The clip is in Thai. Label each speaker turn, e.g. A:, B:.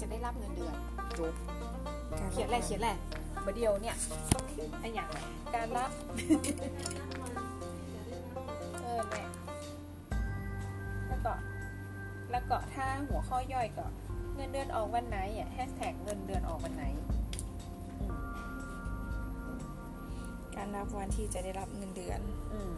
A: จะได้รับเงินเดือนจุ๊บเขียนแหละเขียนแะลรบเดียวเนี่ยไอ้อย่างการรับเออแม่แล้วก็แล้วก็ถ้าหัวข้อย่อยก็เงินเดือนออกวันไหนอะแฮชแท็กเงินเดือนออกวันไหน
B: การรับวันที่จะได้รับเงินเดือน
A: อืม